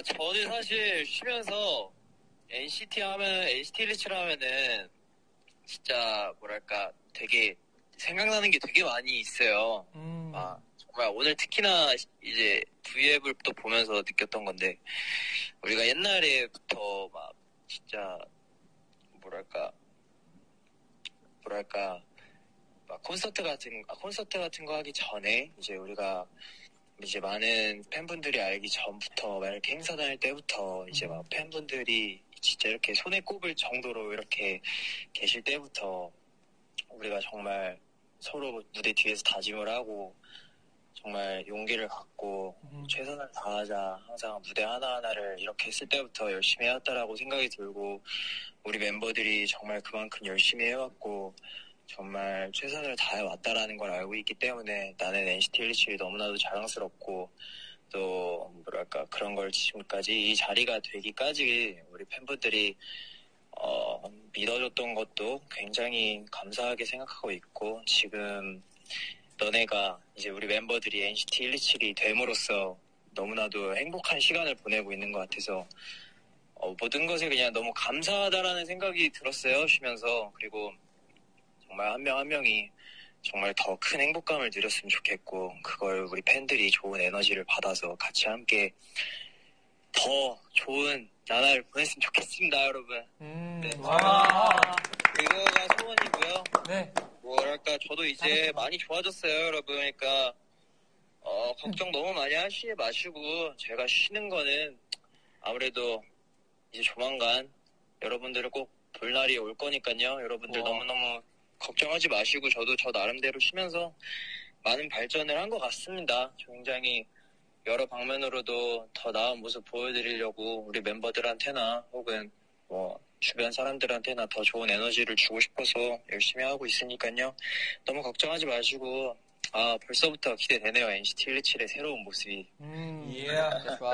아, 저는 사실 쉬면서 NCT 하면, NCT 리치를 하면은 진짜 뭐랄까 되게 생각나는 게 되게 많이 있어요. 음. 아, 정말 오늘 특히나 이제 V앱을 또 보면서 느꼈던 건데 우리가 옛날에부터 막 진짜 뭐랄까 뭐랄까 막 콘서트 같은 아, 콘서트 같은 거 하기 전에 이제 우리가 이제 많은 팬분들이 알기 전부터 막 이렇게 행사 다닐 때부터 이제 막 팬분들이 진짜 이렇게 손에 꼽을 정도로 이렇게 계실 때부터 우리가 정말 서로 무대 뒤에서 다짐을 하고 정말 용기를 갖고 음. 최선을 다하자 항상 무대 하나하나를 이렇게 했을 때부터 열심히 해왔다라고 생각이 들고 우리 멤버들이 정말 그만큼 열심히 해왔고 정말 최선을 다해 왔다라는 걸 알고 있기 때문에 나는 NCT 127이 너무나도 자랑스럽고 또 뭐랄까 그런 걸 지금까지 이 자리가 되기까지 우리 팬분들이 어, 믿어줬던 것도 굉장히 감사하게 생각하고 있고 지금 너네가 이제 우리 멤버들이 NCT 127이 됨으로써 너무나도 행복한 시간을 보내고 있는 것 같아서 어, 모든 것에 그냥 너무 감사하다라는 생각이 들었어요. 쉬면서. 그리고 정말 한 명 한 명이 정말 더 큰 행복감을 누렸으면 좋겠고 그걸 우리 팬들이 좋은 에너지를 받아서 같이 함께 더 좋은 나날을 보냈으면 좋겠습니다 여러분 음. 네. 와. 이거가 소원이고요 네. 뭐랄까 저도 이제 많이 좋아졌어요 여러분 그러니까 어, 걱정 너무 많이 하시지 마시고 제가 쉬는 거는 아무래도 이제 조만간 여러분들을 꼭 볼 날이 올 거니까요 여러분들 와. 너무너무 걱정하지 마시고 저도 저 나름대로 쉬면서 많은 발전을 한 것 같습니다 굉장히 여러 방면으로도 더 나은 모습 보여드리려고 우리 멤버들한테나 혹은 뭐 주변 사람들한테나 더 좋은 에너지를 주고 싶어서 열심히 하고 있으니까요. 너무 걱정하지 마시고 아 벌써부터 기대되네요 NCT 127의 새로운 모습이. 음. Yeah. That's right.